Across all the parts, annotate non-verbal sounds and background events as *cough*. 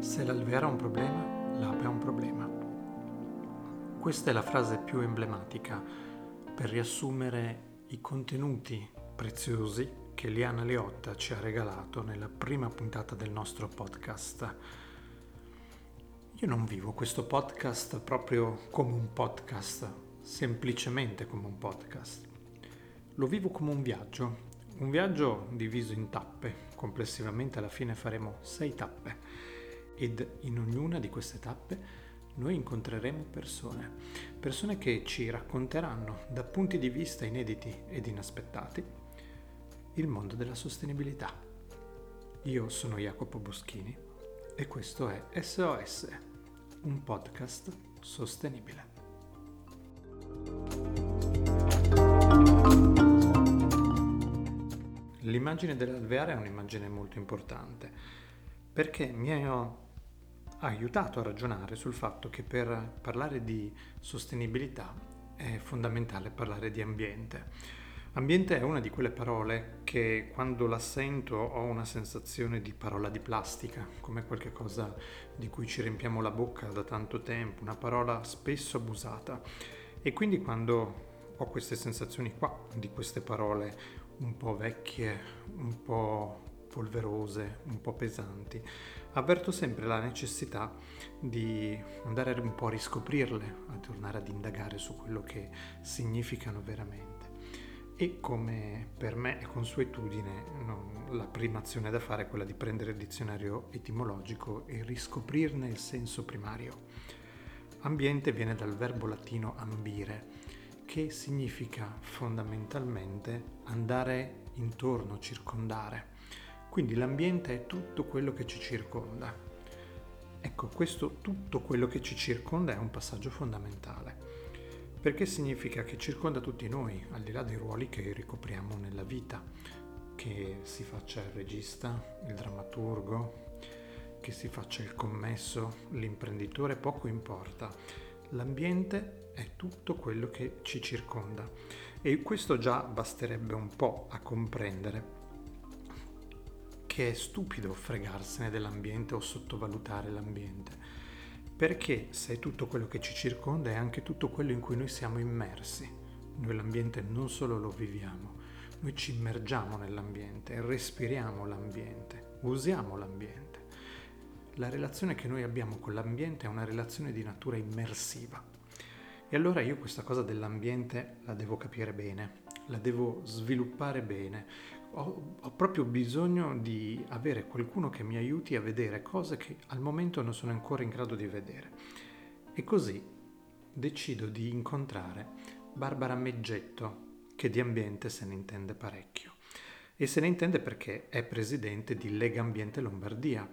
Se l'alveare ha un problema, l'ape ha un problema. Questa è la frase più emblematica per riassumere i contenuti preziosi che Liana Leotta ci ha regalato nella prima puntata del nostro podcast. Io non vivo questo podcast proprio come un podcast, semplicemente come un podcast. Lo vivo come un viaggio, un viaggio diviso in tappe, complessivamente alla fine faremo sei tappe ed in ognuna di queste tappe noi incontreremo persone, persone che ci racconteranno da punti di vista inediti ed inaspettati il mondo della sostenibilità. Io sono Jacopo Boschini e questo è SOS, un podcast sostenibile. L'immagine dell'alveare è un'immagine molto importante perché mi ha aiutato a ragionare sul fatto che per parlare di sostenibilità è fondamentale parlare di ambiente. Ambiente è una di quelle parole che quando la sento ho una sensazione di parola di plastica, come qualcosa di cui ci riempiamo la bocca da tanto tempo, una parola spesso abusata. E quindi quando ho queste sensazioni qua, di queste parole un po' vecchie, un po' polverose, un po' pesanti, avverto sempre la necessità di andare un po' a riscoprirle, a tornare ad indagare su quello che significano veramente. E come per me è consuetudine, la prima azione da fare è quella di prendere il dizionario etimologico e riscoprirne il senso primario. Ambiente viene dal verbo latino ambire, che significa fondamentalmente andare intorno, circondare. Quindi l'ambiente è tutto quello che ci circonda. Ecco, questo tutto quello che ci circonda è un passaggio fondamentale, perché significa che circonda tutti noi, al di là dei ruoli che ricopriamo nella vita, che si faccia il regista, il drammaturgo, che si faccia il commesso, l'imprenditore, poco importa. L'ambiente è tutto quello che ci circonda e questo già basterebbe un po' a comprendere che è stupido fregarsene dell'ambiente o sottovalutare l'ambiente, perché se è tutto quello che ci circonda è anche tutto quello in cui noi siamo immersi. Noi l'ambiente non solo lo viviamo, noi ci immergiamo nell'ambiente, respiriamo l'ambiente, usiamo l'ambiente. La relazione che noi abbiamo con l'ambiente è una relazione di natura immersiva. E allora io questa cosa dell'ambiente la devo capire bene, la devo sviluppare bene, ho, ho, proprio bisogno di avere qualcuno che mi aiuti a vedere cose che al momento non sono ancora in grado di vedere. E così decido di incontrare Barbara Meggetto, che di ambiente se ne intende parecchio. E se ne intende perché è presidente di Lega Ambiente Lombardia,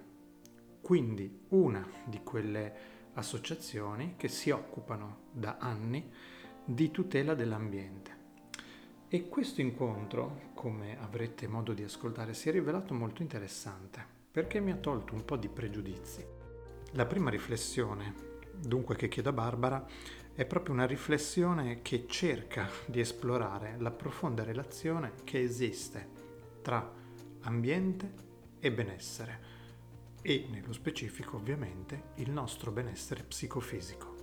quindi una di quelle associazioni che si occupano da anni di tutela dell'ambiente. E questo incontro, come avrete modo di ascoltare, si è rivelato molto interessante perché mi ha tolto un po' di pregiudizi. La prima riflessione, dunque, che chiedo a Barbara è proprio una riflessione che cerca di esplorare la profonda relazione che esiste tra ambiente e benessere e, nello specifico, ovviamente, il nostro benessere psicofisico.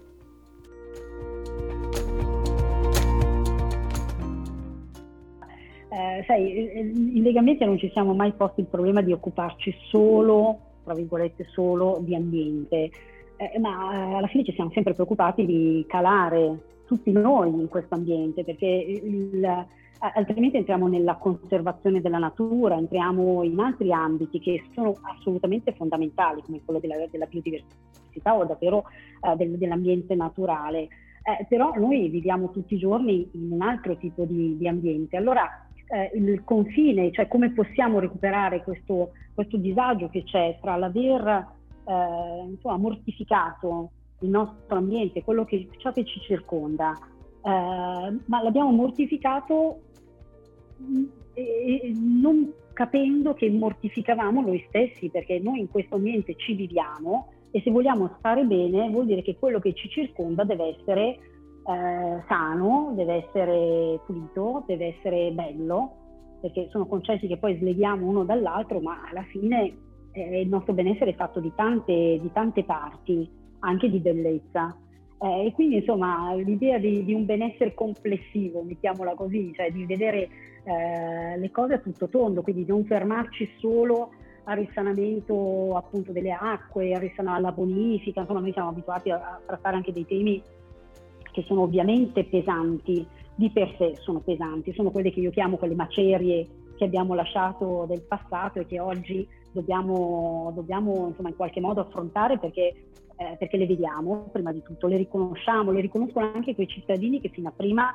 Sai, in Legamenti non ci siamo mai posti il problema di occuparci solo, tra virgolette, solo di ambiente, eh, ma eh, alla fine ci siamo sempre preoccupati di calare tutti noi in questo ambiente, perché il, altrimenti entriamo nella conservazione della natura, entriamo in altri ambiti che sono assolutamente fondamentali, come quello della, della biodiversità o davvero eh, del, dell'ambiente naturale. Eh, però noi viviamo tutti i giorni in un altro tipo di, di ambiente. Allora eh, il confine, cioè come possiamo recuperare questo, questo disagio che c'è tra l'aver eh, insomma, mortificato il nostro ambiente, quello che, ciò che ci circonda, eh, ma l'abbiamo mortificato mm, e, non capendo che mortificavamo noi stessi, perché noi in questo ambiente ci viviamo e se vogliamo stare bene vuol dire che quello che ci circonda deve essere eh, sano, deve essere pulito, deve essere bello, perché sono concetti che poi sleghiamo uno dall'altro, ma alla fine eh, il nostro benessere è fatto di tante, di tante parti, anche di bellezza. Eh, e quindi insomma l'idea di, di, un benessere complessivo, mettiamola così, cioè di vedere eh, le cose a tutto tondo, quindi non fermarci solo al risanamento appunto delle acque, alla bonifica, insomma noi siamo abituati a, a trattare anche dei temi che sono ovviamente pesanti, di per sé sono pesanti, sono quelle che io chiamo quelle macerie che abbiamo lasciato del passato e che oggi dobbiamo, dobbiamo insomma, in qualche modo affrontare perché, eh, perché, le vediamo prima di tutto, le riconosciamo, le riconoscono anche quei cittadini che fino a prima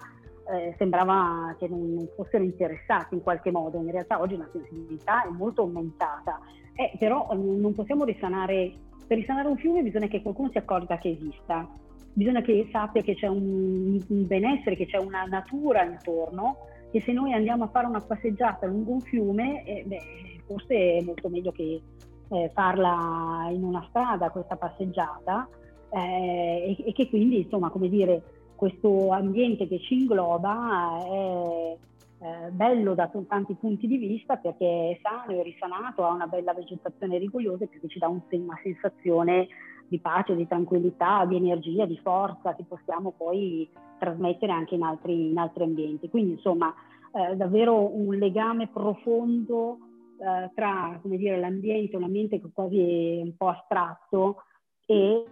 eh, sembrava che non, fossero interessati in qualche modo, in realtà oggi la sensibilità è molto aumentata, eh, però non possiamo risanare, per risanare un fiume bisogna che qualcuno si accorga che esista, bisogna che sappia che c'è un, un benessere, che c'è una natura intorno che se noi andiamo a fare una passeggiata lungo un fiume, eh, beh, forse è molto meglio che eh, farla in una strada questa passeggiata eh, e, e, che quindi, insomma, come dire, questo ambiente che ci ingloba è eh, bello da tanti punti di vista perché è sano, è risanato, ha una bella vegetazione rigogliosa e perché ci dà un, una sensazione di pace, di tranquillità, di energia, di forza che possiamo poi trasmettere anche in altri, in altri ambienti. Quindi insomma eh, davvero un legame profondo eh, tra dire, l'ambiente, un ambiente che quasi è un po' astratto e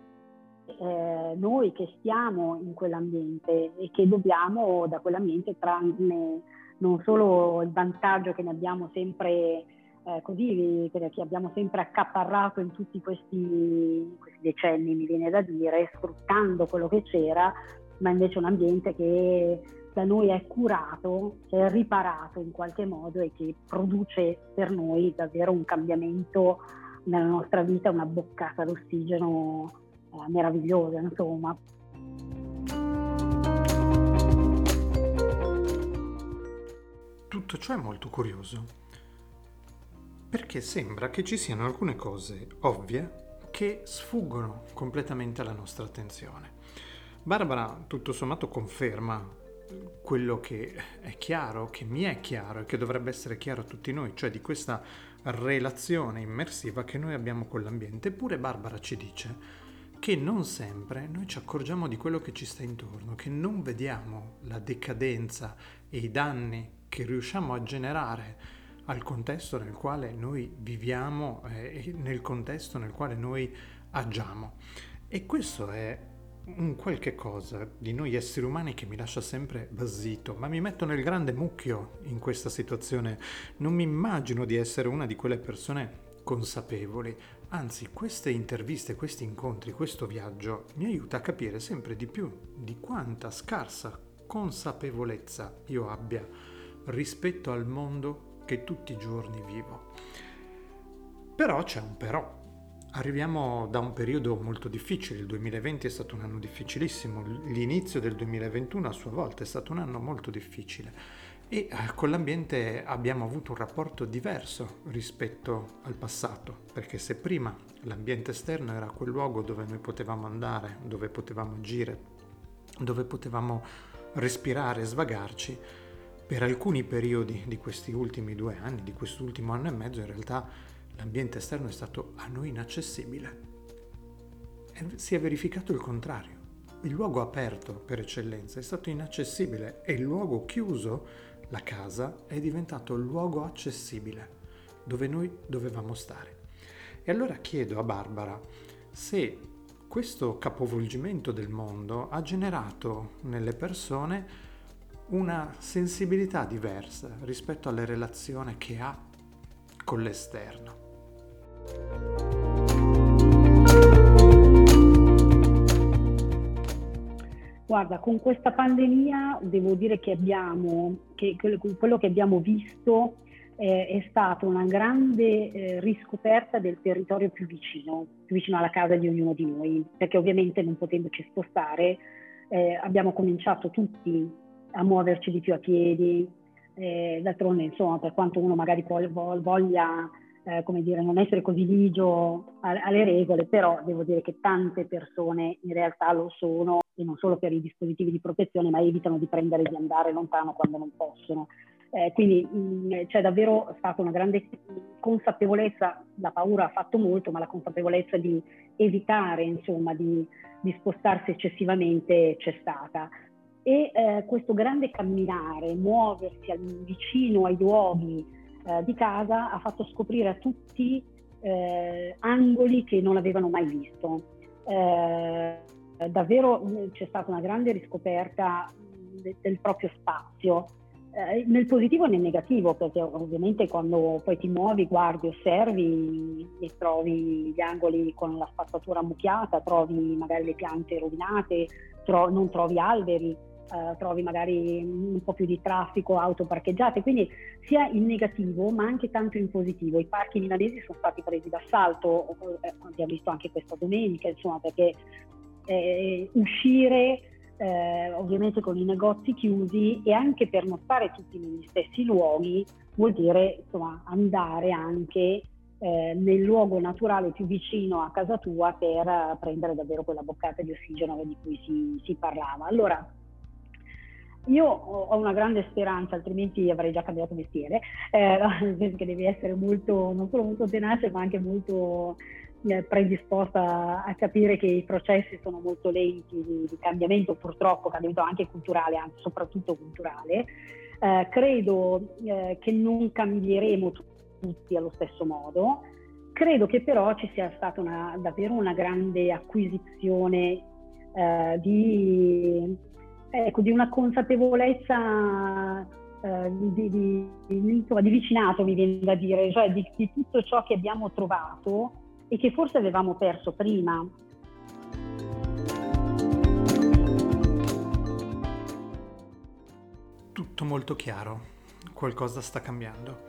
eh, noi che stiamo in quell'ambiente e che dobbiamo da quell'ambiente trarne non solo il vantaggio che ne abbiamo sempre eh, così, che abbiamo sempre accaparrato in tutti questi, questi decenni, mi viene da dire, sfruttando quello che c'era, ma invece un ambiente che da noi è curato, è riparato in qualche modo e che produce per noi davvero un cambiamento nella nostra vita, una boccata d'ossigeno eh, meravigliosa, insomma. Tutto ciò è molto curioso, perché sembra che ci siano alcune cose ovvie che sfuggono completamente alla nostra attenzione. Barbara tutto sommato conferma quello che è chiaro, che mi è chiaro e che dovrebbe essere chiaro a tutti noi, cioè di questa relazione immersiva che noi abbiamo con l'ambiente. Eppure Barbara ci dice che non sempre noi ci accorgiamo di quello che ci sta intorno, che non vediamo la decadenza e i danni che riusciamo a generare al contesto nel quale noi viviamo eh, e nel contesto nel quale noi agiamo. E questo è un qualche cosa di noi esseri umani che mi lascia sempre basito, ma mi metto nel grande mucchio in questa situazione. Non mi immagino di essere una di quelle persone consapevoli. Anzi, queste interviste, questi incontri, questo viaggio mi aiuta a capire sempre di più di quanta scarsa consapevolezza io abbia rispetto al mondo che tutti i giorni vivo. Però c'è un però. Arriviamo da un periodo molto difficile, il 2020 è stato un anno difficilissimo, l'inizio del 2021 a sua volta è stato un anno molto difficile e eh, con l'ambiente abbiamo avuto un rapporto diverso rispetto al passato, perché se prima l'ambiente esterno era quel luogo dove noi potevamo andare, dove potevamo agire, dove potevamo respirare e svagarci, per alcuni periodi di questi ultimi due anni, di quest'ultimo anno e mezzo, in realtà l'ambiente esterno è stato a noi inaccessibile. E si è verificato il contrario. Il luogo aperto per eccellenza è stato inaccessibile e il luogo chiuso, la casa, è diventato il luogo accessibile dove noi dovevamo stare. E allora chiedo a Barbara se questo capovolgimento del mondo ha generato nelle persone una sensibilità diversa rispetto alle relazioni che ha con l'esterno. Guarda, con questa pandemia devo dire che abbiamo, che quello che abbiamo visto eh, è stata una grande eh, riscoperta del territorio più vicino, più vicino alla casa di ognuno di noi, perché ovviamente non potendoci spostare eh, abbiamo cominciato tutti a muoverci di più a piedi, eh, d'altronde insomma per quanto uno magari voglia eh, come dire, non essere così ligio alle regole, però devo dire che tante persone in realtà lo sono e non solo per i dispositivi di protezione, ma evitano di prendere e di andare lontano quando non possono. Eh, quindi mh, c'è davvero stata una grande consapevolezza la paura ha fatto molto, ma la consapevolezza di evitare insomma, di, di spostarsi eccessivamente c'è stata. E eh, questo grande camminare, muoversi al, vicino ai luoghi eh, di casa ha fatto scoprire a tutti eh, angoli che non avevano mai visto. Eh, davvero mm, c'è stata una grande riscoperta de, del proprio spazio, eh, nel positivo e nel negativo, perché ovviamente quando poi ti muovi, guardi, osservi e trovi gli angoli con la spazzatura ammucchiata, trovi magari le piante rovinate, tro- non trovi alberi, Uh, trovi magari un po' più di traffico, auto parcheggiate, quindi sia in negativo ma anche tanto in positivo. I parchi milanesi sono stati presi d'assalto, eh, abbiamo visto anche questa domenica, insomma, perché eh, uscire eh, ovviamente con i negozi chiusi e anche per non stare tutti negli stessi luoghi vuol dire insomma, andare anche eh, nel luogo naturale più vicino a casa tua per prendere davvero quella boccata di ossigeno di cui si, si parlava. Allora, io ho una grande speranza, altrimenti avrei già cambiato mestiere, eh, *laughs* che devi essere molto, non solo molto tenace, ma anche molto eh, predisposta a capire che i processi sono molto lenti di, di cambiamento, purtroppo cambiamento anche culturale, anzi soprattutto culturale. Eh, credo eh, che non cambieremo tutti allo stesso modo, credo che però ci sia stata una, davvero una grande acquisizione eh, di, ecco, di, una consapevolezza eh, di, di, di, vicinato, mi viene da dire, cioè di, di tutto ciò che abbiamo trovato e che forse avevamo perso prima. Tutto molto chiaro, qualcosa sta cambiando,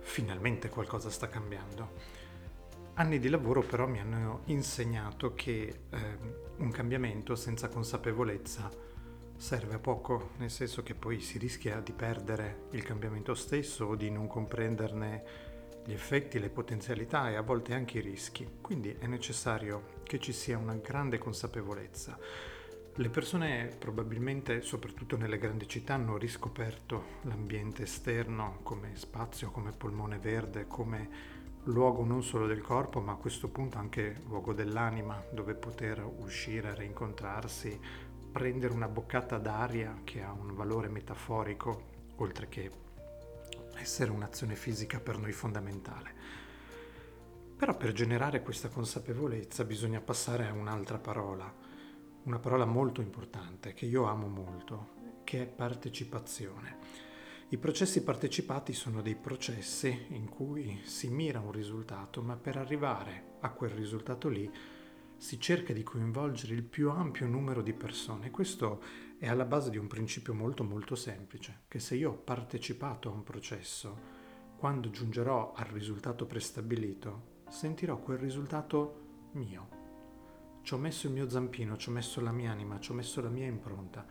finalmente qualcosa sta cambiando. Anni di lavoro però mi hanno insegnato che eh, un cambiamento senza consapevolezza serve a poco, nel senso che poi si rischia di perdere il cambiamento stesso o di non comprenderne gli effetti, le potenzialità e a volte anche i rischi. Quindi è necessario che ci sia una grande consapevolezza. Le persone probabilmente, soprattutto nelle grandi città, hanno riscoperto l'ambiente esterno come spazio, come polmone verde, come luogo non solo del corpo, ma a questo punto anche luogo dell'anima, dove poter uscire, rincontrarsi, prendere una boccata d'aria che ha un valore metaforico, oltre che essere un'azione fisica per noi fondamentale. Però per generare questa consapevolezza bisogna passare a un'altra parola, una parola molto importante che io amo molto, che è partecipazione. I processi partecipati sono dei processi in cui si mira un risultato, ma per arrivare a quel risultato lì si cerca di coinvolgere il più ampio numero di persone. Questo è alla base di un principio molto molto semplice, che se io ho partecipato a un processo, quando giungerò al risultato prestabilito, sentirò quel risultato mio. Ci ho messo il mio zampino, ci ho messo la mia anima, ci ho messo la mia impronta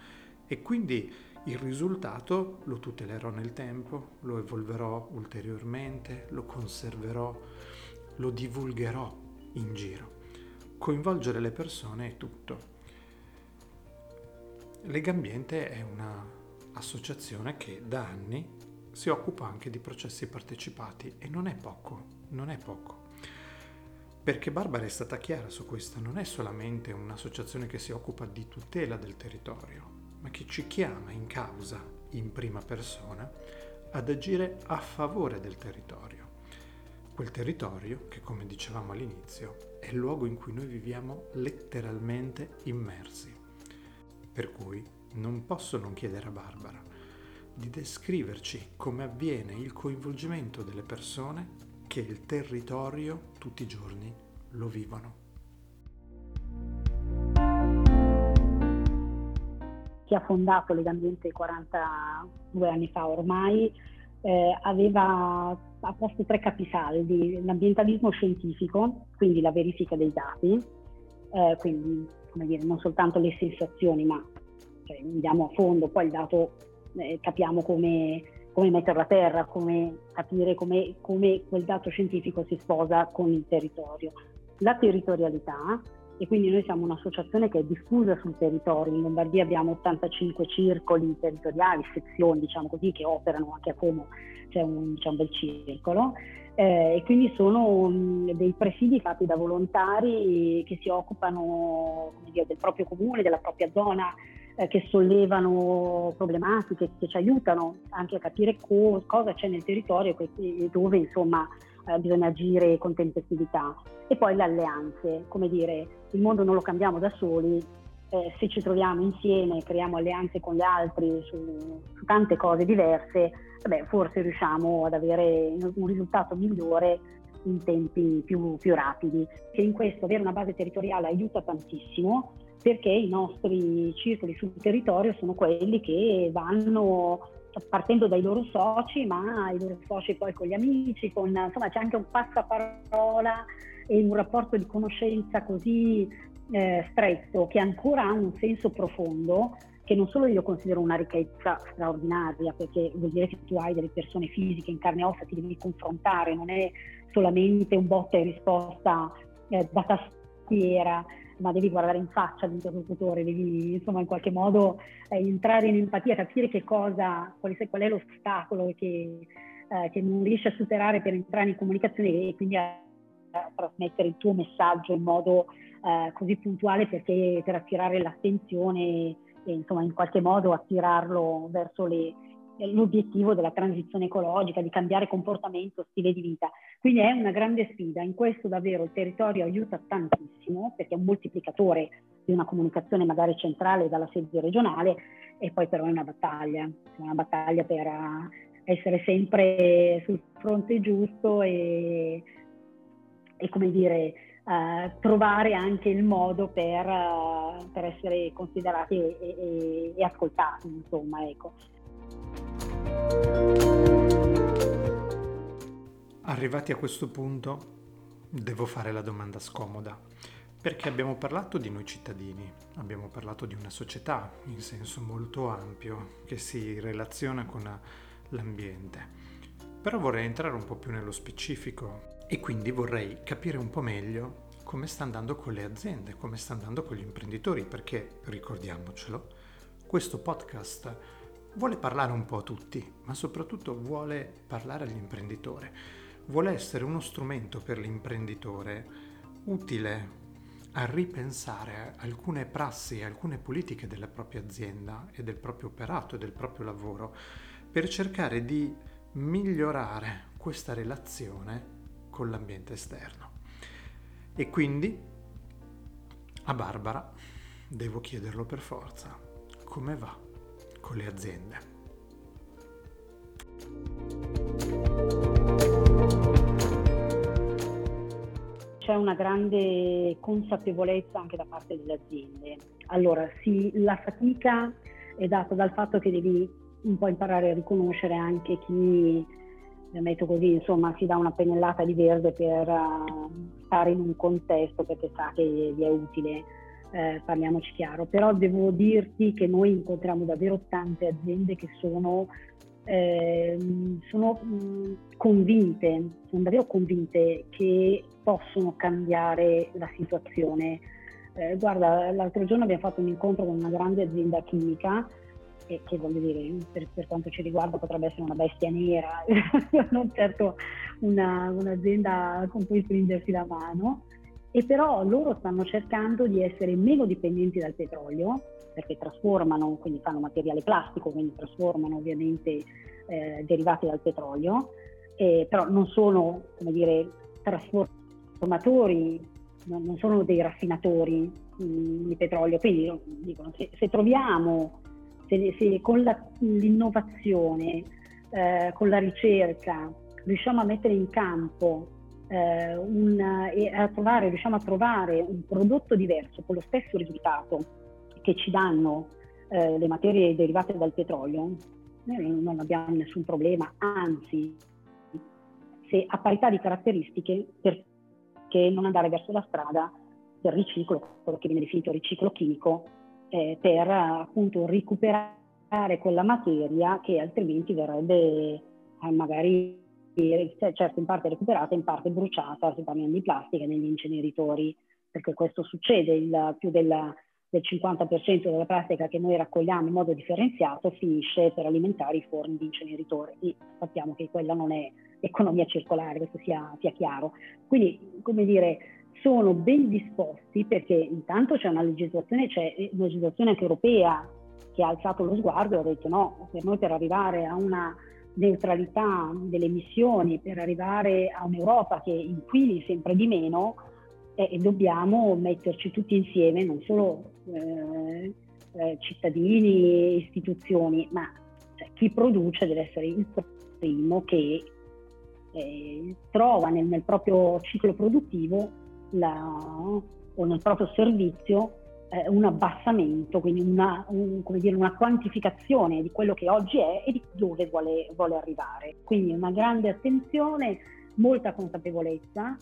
e quindi il risultato lo tutelerò nel tempo, lo evolverò ulteriormente, lo conserverò, lo divulgherò in giro. Coinvolgere le persone è tutto. Legambiente è un'associazione che da anni si occupa anche di processi partecipati e non è poco, non è poco. Perché Barbara è stata chiara su questo, non è solamente un'associazione che si occupa di tutela del territorio, ma che ci chiama in causa, in prima persona, ad agire a favore del territorio. Quel territorio che, come dicevamo all'inizio, è il luogo in cui noi viviamo letteralmente immersi. Per cui non posso non chiedere a Barbara di descriverci come avviene il coinvolgimento delle persone che il territorio tutti i giorni lo vivono. Chi ha fondato Legambiente 42 anni fa ormai eh, aveva a posto tre capisaldi, l'ambientalismo scientifico, quindi la verifica dei dati, eh, quindi dire, non soltanto le sensazioni, ma cioè, andiamo a fondo, poi il dato eh, capiamo come, come metterlo a terra, come capire come, come quel dato scientifico si sposa con il territorio. La territorialità, e quindi noi siamo un'associazione che è diffusa sul territorio, in Lombardia abbiamo 85 circoli territoriali, sezioni diciamo così, che operano anche a Como, c'è un, c'è un bel circolo, eh, e quindi sono mh, dei presidi fatti da volontari che si occupano dire, del proprio comune, della propria zona, eh, che sollevano problematiche, che ci aiutano anche a capire co- cosa c'è nel territorio e dove insomma eh, bisogna agire con tempestività. E poi le alleanze, come dire, il mondo non lo cambiamo da soli, eh, se ci troviamo insieme, creiamo alleanze con gli altri su, su tante cose diverse, beh, forse riusciamo ad avere un risultato migliore in tempi più, più rapidi. E in questo avere una base territoriale aiuta tantissimo perché i nostri circoli sul territorio sono quelli che vanno partendo dai loro soci, ma i loro soci poi con gli amici, con, insomma c'è anche un passaparola e un rapporto di conoscenza così eh, stretto che ancora ha un senso profondo che non solo io considero una ricchezza straordinaria, perché vuol dire che tu hai delle persone fisiche in carne e ossa, ti devi confrontare, non è solamente un botta e risposta eh, da tastiera, ma devi guardare in faccia l'interlocutore, devi insomma in qualche modo eh, entrare in empatia, capire che cosa, qual è, qual è l'ostacolo che, eh, che, non riesci a superare per entrare in comunicazione e quindi a, a trasmettere il tuo messaggio in modo eh, così puntuale perché per attirare l'attenzione e insomma in qualche modo attirarlo verso le, l'obiettivo della transizione ecologica, di cambiare comportamento, stile di vita. Quindi è una grande sfida, in questo davvero il territorio aiuta tantissimo perché è un moltiplicatore di una comunicazione magari centrale dalla sede regionale e poi però è una battaglia, è una battaglia per essere sempre sul fronte giusto e, e come dire, uh, trovare anche il modo per, uh, per essere considerati e, e, e ascoltati, insomma, ecco. Arrivati a questo punto, devo fare la domanda scomoda, perché abbiamo parlato di noi cittadini, abbiamo parlato di una società in senso molto ampio che si relaziona con l'ambiente, però vorrei entrare un po' più nello specifico e quindi vorrei capire un po' meglio come sta andando con le aziende, come sta andando con gli imprenditori, perché ricordiamocelo, questo podcast vuole parlare un po' a tutti, ma soprattutto vuole parlare all'imprenditore, vuole essere uno strumento per l'imprenditore utile a ripensare alcune prassi, alcune politiche della propria azienda e del proprio operato e del proprio lavoro per cercare di migliorare questa relazione con l'ambiente esterno. E quindi a Barbara devo chiederlo per forza, come va con le aziende? C'è una grande consapevolezza anche da parte delle aziende. Allora, sì, la fatica è data dal fatto che devi un po' imparare a riconoscere anche chi metto così, insomma, si dà una pennellata di verde per uh, stare in un contesto perché sa che gli è utile, eh, parliamoci chiaro. Però devo dirti che noi incontriamo davvero tante aziende che sono, eh, sono convinte, sono davvero convinte che possono cambiare la situazione. Eh, guarda, l'altro giorno abbiamo fatto un incontro con una grande azienda chimica che, che voglio dire, per, per, quanto ci riguarda potrebbe essere una bestia nera, *laughs* non certo una, un'azienda con cui stringersi la mano, e però loro stanno cercando di essere meno dipendenti dal petrolio, perché trasformano, quindi fanno materiale plastico, quindi trasformano ovviamente eh, derivati dal petrolio, eh, però non sono, come dire, trasformatori, non, non sono dei raffinatori mh, mm, di petrolio, quindi dicono se, se troviamo se, se con la, l'innovazione, eh, con la ricerca, riusciamo a mettere in campo eh, un, e a trovare, riusciamo a trovare un prodotto diverso con lo stesso risultato che ci danno eh, le materie derivate dal petrolio, noi non abbiamo nessun problema, anzi, se a parità di caratteristiche, perché non andare verso la strada del riciclo, quello che viene definito riciclo chimico, eh, per appunto recuperare quella materia che altrimenti verrebbe eh, magari certo in parte recuperata, in parte bruciata, se parliamo di plastica, negli inceneritori, perché questo succede, il, più della, del 50% della plastica che noi raccogliamo in modo differenziato finisce per alimentare i forni di inceneritore e sappiamo che quella non è economia circolare, questo sia, sia chiaro. Quindi, come dire, sono ben disposti perché intanto c'è una legislazione, c'è una legislazione anche europea che ha alzato lo sguardo e ha detto no, per noi per arrivare a una neutralità delle emissioni, per arrivare a un'Europa che inquini sempre di meno, eh, dobbiamo metterci tutti insieme, non solo eh, eh, cittadini, istituzioni, ma cioè, chi produce deve essere il primo che eh, trova nel, nel, proprio ciclo produttivo la, o nel proprio servizio eh, un abbassamento, quindi una, un, dire, una, quantificazione di quello che oggi è e di dove vuole, vuole arrivare. Quindi una grande attenzione, molta consapevolezza,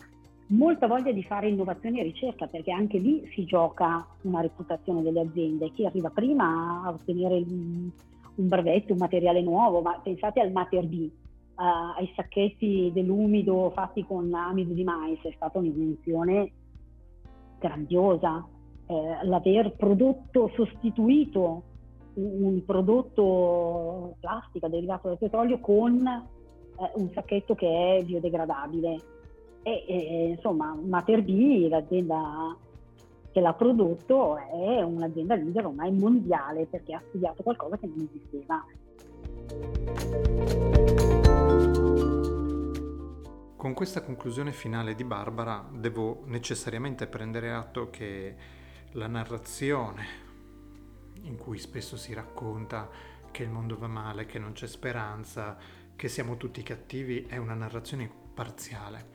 molta voglia di fare innovazione e ricerca, perché anche lì si gioca una reputazione delle aziende. Chi arriva prima a ottenere un, brevetto, un materiale nuovo, ma pensate al Mater B, uh, ai sacchetti dell'umido fatti con amido di mais, è stata un'invenzione grandiosa. Eh, l'aver prodotto, sostituito un, prodotto plastica derivato dal petrolio con eh, un sacchetto che è biodegradabile. E, e insomma, Mater l'azienda che l'ha prodotto, è un'azienda leader ormai mondiale perché ha studiato qualcosa che non esisteva. Con questa conclusione finale di Barbara devo necessariamente prendere atto che la narrazione in cui spesso si racconta che il mondo va male, che non c'è speranza, che siamo tutti cattivi, è una narrazione parziale.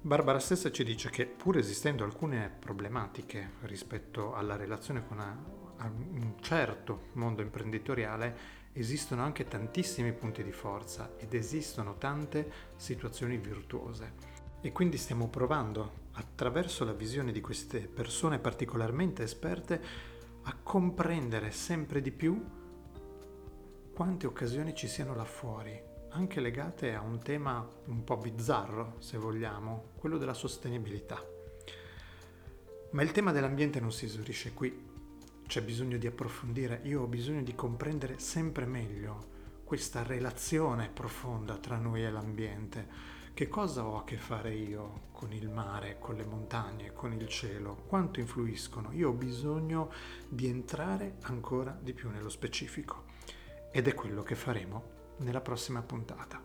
Barbara stessa ci dice che pur esistendo alcune problematiche rispetto alla relazione con un certo mondo imprenditoriale, esistono anche tantissimi punti di forza ed esistono tante situazioni virtuose. E quindi stiamo provando, attraverso la visione di queste persone particolarmente esperte, a comprendere sempre di più quante occasioni ci siano là fuori, anche legate a un tema un po' bizzarro, se vogliamo, quello della sostenibilità. Ma il tema dell'ambiente non si esaurisce qui, c'è bisogno di approfondire, io ho bisogno di comprendere sempre meglio questa relazione profonda tra noi e l'ambiente. Che cosa ho a che fare io con il mare, con le montagne, con il cielo? Quanto influiscono? Io ho bisogno di entrare ancora di più nello specifico ed è quello che faremo nella prossima puntata.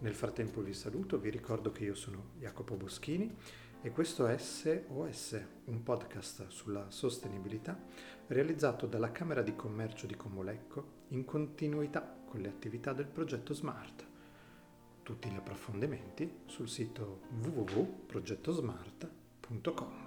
Nel frattempo vi saluto, vi ricordo che io sono Jacopo Boschini e questo è SOS, un podcast sulla sostenibilità realizzato dalla Camera di Commercio di Comolecco in continuità con le attività del progetto Smart. Tutti gli approfondimenti sul sito www.progettosmart.com.